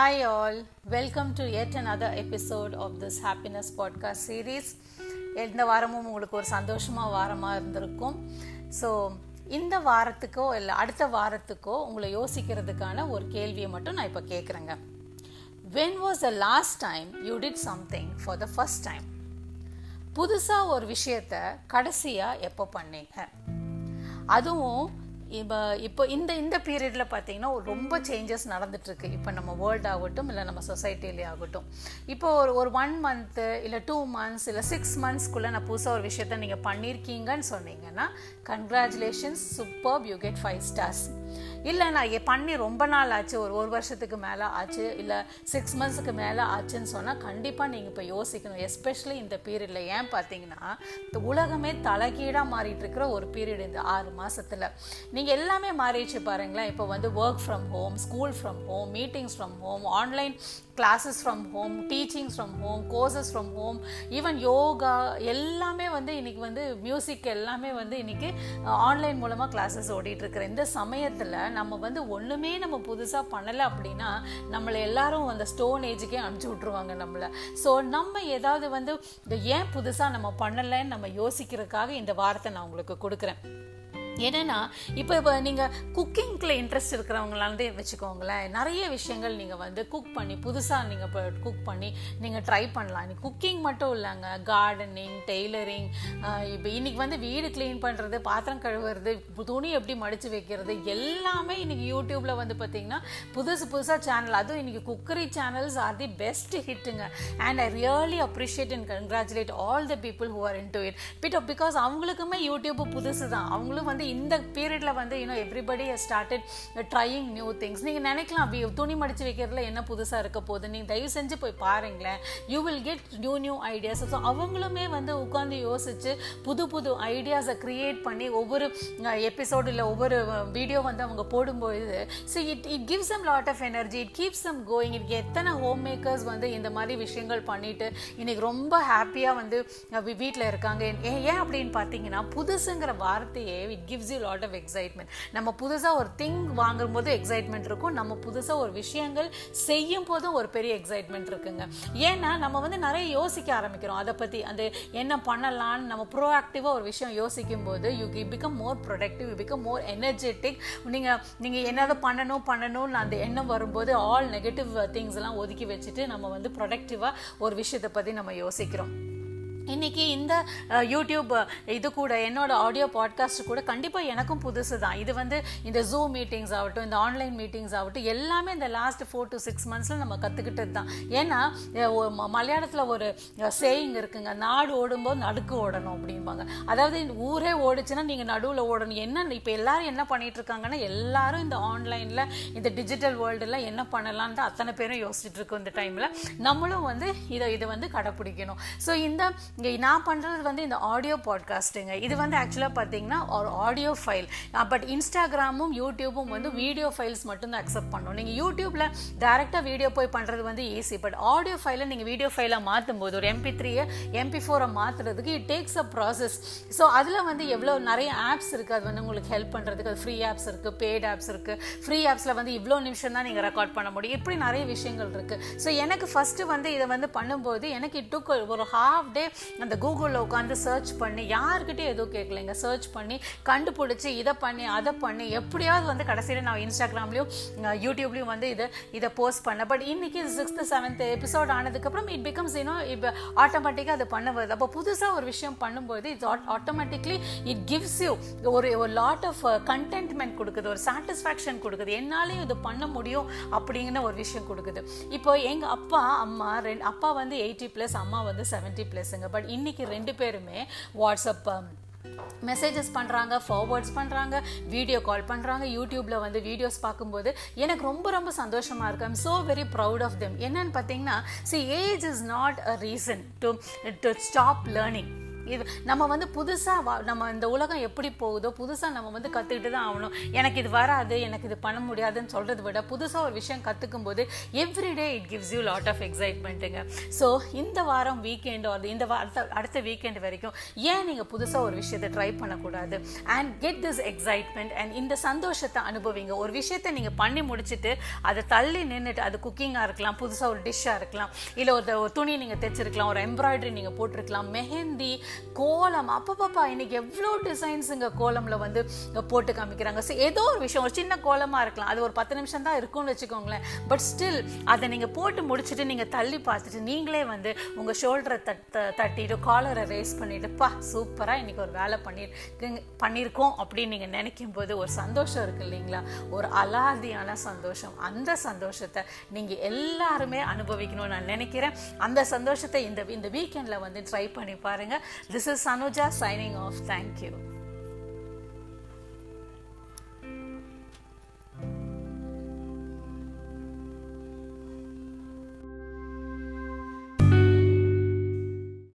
Hi, all. Welcome to yet another episode of this happiness podcast series. எந்த வாரமும் உங்களுக்கு ஒரு சந்தோஷமாக வாரமாக இருந்திருக்கும் ஸோ இந்த வாரத்துக்கோ இல்லை அடுத்த வாரத்துக்கோ உங்களை யோசிக்கிறதுக்கான ஒரு கேள்வியை மட்டும் நான் இப்போ கேட்குறேங்க when was the last time you did something for the first time புதுசாக ஒரு விஷயத்த கடைசியாக எப்போ பண்ணீங்க அதுவும் இப்போ இப்போ இந்த இந்த பீரியடில் பார்த்தீங்கன்னா ரொம்ப சேஞ்சஸ் நடந்துட்டுருக்கு. இப்போ நம்ம வேர்ல்டு ஆகட்டும் இல்லை நம்ம சொசைட்டிலே ஆகட்டும். இப்போ ஒரு ஒரு ஒன் மந்த்து இல்லை டூ மந்த்ஸ் இல்லை சிக்ஸ் மந்த்ஸ்க்குள்ளே நான் புதுசாக ஒரு விஷயத்த நீங்கள் பண்ணியிருக்கீங்கன்னு சொன்னீங்கன்னா congratulations super you get five stars இல்லை நான் பண்ணி ரொம்ப நாள் ஆச்சு. ஒரு ஒரு வருஷத்துக்கு மேலே ஆச்சு. இல்லை சிக்ஸ் மந்த்ஸுக்கு மேலே ஆச்சுன்னு சொன்னால் கண்டிப்பாக நீங்கள் இப்போ யோசிக்கணும். எஸ்பெஷலி இந்த பீரியடில் ஏன் பார்த்தீங்கன்னா உலகமே தலைகீழாக மாறிட்டு இருக்கிற ஒரு பீரியட் இந்த ஆறு மாதத்தில் நீங்கள் எல்லாமே மாறிடுச்சு பாருங்களேன். இப்போ வந்து work from home school from home meetings from home online classes from home teachings from home courses from home even yoga எல்லாமே வந்து இன்றைக்கி வந்து மியூசிக் எல்லாமே வந்து இன்னைக்கு ஆன்லைன் மூலமாக கிளாஸஸ் ஓடிட்டுருக்குற இந்த சமயத்தில் நம்ம வந்து ஒன்றுமே நம்ம புதுசாக பண்ணலை அப்படின்னா நம்மளை எல்லாரும் அந்த ஸ்டோன் ஏஜுக்கே அனுப்பிச்சி விட்ருவாங்க நம்மளை. ஸோ நம்ம ஏதாவது வந்து ஏன் புதுசாக நம்ம பண்ணலைன்னு நம்ம யோசிக்கிறதுக்காக இந்த வாரத்தை நான் உங்களுக்கு கொடுக்குறேன். என்னென்னா இப்போ இப்போ நீங்கள் குக்கிங்கில் இன்ட்ரெஸ்ட் இருக்கிறவங்களாந்தே வச்சுக்கோங்களேன். நிறைய விஷயங்கள் நீங்கள் வந்து குக் பண்ணி புதுசாக நீங்கள் இப்போ குக் பண்ணி நீங்கள் ட்ரை பண்ணலாம். நீ குக்கிங் மட்டும் இல்லைங்க. கார்டனிங் டெய்லரிங் இப்போ இன்றைக்கி வந்து வீடு க்ளீன் பண்ணுறது பாத்திரம் கழுவுறது துணி எப்படி மடித்து வைக்கிறது எல்லாமே இன்றைக்கி யூடியூப்பில் வந்து பார்த்திங்கன்னா புதுசு புதுசாக சேனல் அதுவும் இன்றைக்கி cookery channels are the best ஹிட்டுங்க and I really appreciate and congratulate all the people who are into it bit because அவங்களுக்குமே யூடியூப் புதுசு தான் அவங்களும் வந்து வந்து இந்த பீரியடில் வந்து இன்னும் everybody started trying new things நீங்கள் நினைக்கலாம் துணி மடித்து வைக்கிறதுல என்ன புதுசாக இருக்க போகுது? நீங்கள் தயவு செஞ்சு போய் பாருங்களேன். You will get new new ideas so அவங்களுமே வந்து உட்காந்து யோசித்து புது புது ஐடியாஸை க்ரியேட் பண்ணி ஒவ்வொரு எபிசோடு இல்லை ஒவ்வொரு வீடியோ வந்து அவங்க போடும்போது so it it gives am lot of energy it keeps am going it எத்தனை ஹோம் மேக்கர்ஸ் வந்து இந்த மாதிரி விஷயங்கள் பண்ணிட்டு இன்னைக்கு ரொம்ப ஹாப்பியாக வந்து வீட்டில் இருக்காங்க. ஏன் அப்படின்னு பார்த்தீங்கன்னா புதுசுங்கிற வார்த்தையே it gives you lot of excitement நம்ம புதுசாக ஒரு திங் வாங்கும்போது எக்ஸைட்மெண்ட் இருக்கும். நம்ம புதுசாக ஒரு விஷயங்கள் செய்யும் போதும் ஒரு பெரிய எக்ஸைட்மெண்ட் இருக்குங்க. ஏன்னா நம்ம வந்து நிறைய யோசிக்க ஆரம்பிக்கிறோம். அதை பற்றி அந்த என்ன பண்ணலான்னு நம்ம ப்ரோஆக்டிவாக ஒரு விஷயம் யோசிக்கும் போது you become more productive you become more energetic நீங்கள் நீங்கள் என்னதை பண்ணணும் பண்ணணும்னு அந்த எண்ணம் வரும்போது ஆல் நெகட்டிவ் திங்ஸ் எல்லாம் ஒதுக்கி வச்சுட்டு நம்ம வந்து ப்ரொடக்டிவாக ஒரு விஷயத்தை பற்றி நம்ம யோசிக்கிறோம். இன்றைக்கி இந்த யூடியூப் இது கூட என்னோட ஆடியோ பாட்காஸ்ட் கூட கண்டிப்பாக எனக்கும் புதுசு தான் இது வந்து இந்த ஜூம் மீட்டிங்ஸ் ஆகட்டும் இந்த ஆன்லைன் மீட்டிங்ஸ் ஆகட்டும் எல்லாமே இந்த லாஸ்ட் ஃபோர் டு சிக்ஸ் மந்த்ஸில் நம்ம கற்றுக்கிட்டது தான் ஏன்னா மலையாளத்தில் ஒரு சேயிங் இருக்குங்க நாடு ஓடும்போது நடுக்கு ஓடணும் அப்படிம்பாங்க. அதாவது ஊரே ஓடுச்சுன்னா நீங்கள் நடுவில் ஓடணும். என்ன இப்போ எல்லாரும் என்ன பண்ணிட்டு இருக்காங்கன்னா எல்லாரும் இந்த ஆன்லைனில் இந்த டிஜிட்டல் வேர்ல்டில் என்ன பண்ணலான்ட்டு அத்தனை பேரும் யோசிச்சுட்டு இருக்கோம் இந்த டைமில் நம்மளும் வந்து இதை இதை வந்து கடைப்பிடிக்கணும். ஸோ இந்த இங்கே நான் பண்ணுறது வந்து இந்த ஆடியோ பாட்காஸ்ட்டுங்க இது வந்து ஆக்சுவலாக பார்த்தீங்கன்னா ஒரு ஆடியோ ஃபைல் பட் இன்ஸ்டாகிராமும் யூடியூபும் வந்து வீடியோ ஃபைல்ஸ் மட்டும்தான் அக்செப்ட் பண்ணணும். நீங்கள் யூடியூப்பில் டேரெக்டாக வீடியோ போய் பண்ணுறது வந்து ஈஸி பட் ஆடியோ ஃபைலை நீங்கள் வீடியோ ஃபைலாக மாற்றும் போது ஒரு எம்பி த்ரீயை எம்பி ஃபோரை மாற்றுறதுக்கு it takes a process so அதில் வந்து எவ்வளோ நிறைய ஆப்ஸ் இருக்குது அது வந்து உங்களுக்கு ஹெல்ப் பண்ணுறதுக்கு அது ஃப்ரீ ஆப்ஸ் இருக்குது பெய்ட் ஆப்ஸ் இருக்குது ஃப்ரீ ஆப்ஸில் வந்து இவ்வளோ நிமிஷம் தான் நீங்கள் ரெக்கார்ட் பண்ண முடியும். இப்படி நிறைய விஷயங்கள் இருக்குது ஸோ எனக்கு ஃபஸ்ட்டு வந்து இதை வந்து பண்ணும்போது எனக்கு இட்டுக்கு ஒரு ஹாஃப் டே அந்த கூகுளில் உட்காந்து சர்ச் பண்ணி யார்கிட்டயும் எதுவும் கேட்கலைங்க சர்ச் பண்ணி கண்டுபிடிச்சி இதை பண்ணி அதை பண்ணி. எப்படியாவது வந்து கடைசியில் நான் இன்ஸ்டாகிராம்லேயும் யூடியூப்லேயும் வந்து இதை இதை போஸ்ட் பண்ணேன். பட் இன்றைக்கி சிக்ஸ்த்து செவன்த் எபிசோட் ஆனதுக்கப்புறம் இட் பிகம்ஸ் இன்னும் இப்போ ஆட்டோமேட்டிக்காக அது பண்ண வருது அப்போ புதுசாக ஒரு விஷயம் பண்ணும்போது it's automatically it gives you ஒரு ஒரு லாட் ஆஃப் கண்டென்ட்மெண்ட் கொடுக்குது. ஒரு சாட்டிஸ்ஃபேக்ஷன் கொடுக்குது. என்னாலையும் இது பண்ண முடியும் அப்படிங்கிற ஒரு விஷயம் கொடுக்குது. இப்போ எங்கள் அப்பா அம்மா ரெண்டு அப்பா வந்து எயிட்டி ப்ளஸ் அம்மா வந்து செவன்ட்டி ப்ளஸ்ங்க பட் இன்னைக்கு ரெண்டு பேருமே வாட்ஸ்அப் மெசேஜஸ் um, பண்ணுறாங்க ஃபார்வர்ட்ஸ் பண்ணுறாங்க வீடியோ கால் பண்ணுறாங்க யூடியூப்பில் வந்து வீடியோஸ் பார்க்கும்போது எனக்கு ரொம்ப ரொம்ப சந்தோஷமாக இருக்கு. I'm so very proud of them என்னன்னு பார்த்தீங்கன்னா see age is not a reason to to stop learning இது நம்ம வந்து புதுசாக நம்ம இந்த உலகம் எப்படி போகுதோ புதுசாக நம்ம வந்து கற்றுக்கிட்டு தான் ஆகணும். எனக்கு இது வராது எனக்கு இது பண்ண முடியாதுன்னு சொல்கிறத விட புதுசாக ஒரு விஷயம் கற்றுக்கும் போது every day it gives you lot of எக்ஸைட்மெண்ட்டுங்க so இந்த வாரம் வீக்கெண்ட் அது இந்த அடுத்த அடுத்த வீக்கெண்ட் வரைக்கும் ஏன் நீங்கள் புதுசாக ஒரு விஷயத்தை ட்ரை பண்ணக்கூடாது? And get this excitement and இந்த சந்தோஷத்தை அனுபவிங்க. ஒரு விஷயத்தை நீங்கள் பண்ணி முடிச்சுட்டு அதை தள்ளி நின்றுட்டு அது குக்கிங்காக இருக்கலாம் புதுசாக ஒரு டிஷ்ஷாக இருக்கலாம் இல்லை ஒரு துணி நீங்கள் தைச்சிருக்கலாம் ஒரு எம்ப்ராய்டரி நீங்கள் போட்டிருக்கலாம் மெஹந்தி கோலம். அப்பப்பப்பா இன்னைக்கு எவ்வளோ டிசைன்ஸுங்க கோலமில் வந்து போட்டு காமிக்கிறாங்க. ஸோ ஏதோ ஒரு விஷயம் ஒரு சின்ன கோலமாக இருக்கலாம். அது ஒரு பத்து நிமிஷம் தான் இருக்கும்னு வச்சுக்கோங்களேன். பட் ஸ்டில் அதை நீங்கள் போட்டு முடிச்சுட்டு நீங்கள் தள்ளி பார்த்துட்டு நீங்களே வந்து உங்கள் ஷோல்டரை தட்ட தட்டிட்டு காலரை ரேஸ் பண்ணிட்டு பா சூப்பராக இன்னைக்கு ஒரு வேலை பண்ணியிருக்கு பண்ணியிருக்கோம் அப்படின்னு நீங்கள் நினைக்கும் போது ஒரு சந்தோஷம் இருக்கு இல்லைங்களா? ஒரு அலாதியான சந்தோஷம். அந்த சந்தோஷத்தை நீங்கள் எல்லாருமே அனுபவிக்கணும்னு நான் நினைக்கிறேன். அந்த சந்தோஷத்தை இந்த இந்த வீக்கெண்டில் வந்து ட்ரை பண்ணி பாருங்கள் this is Sanuja signing off thank you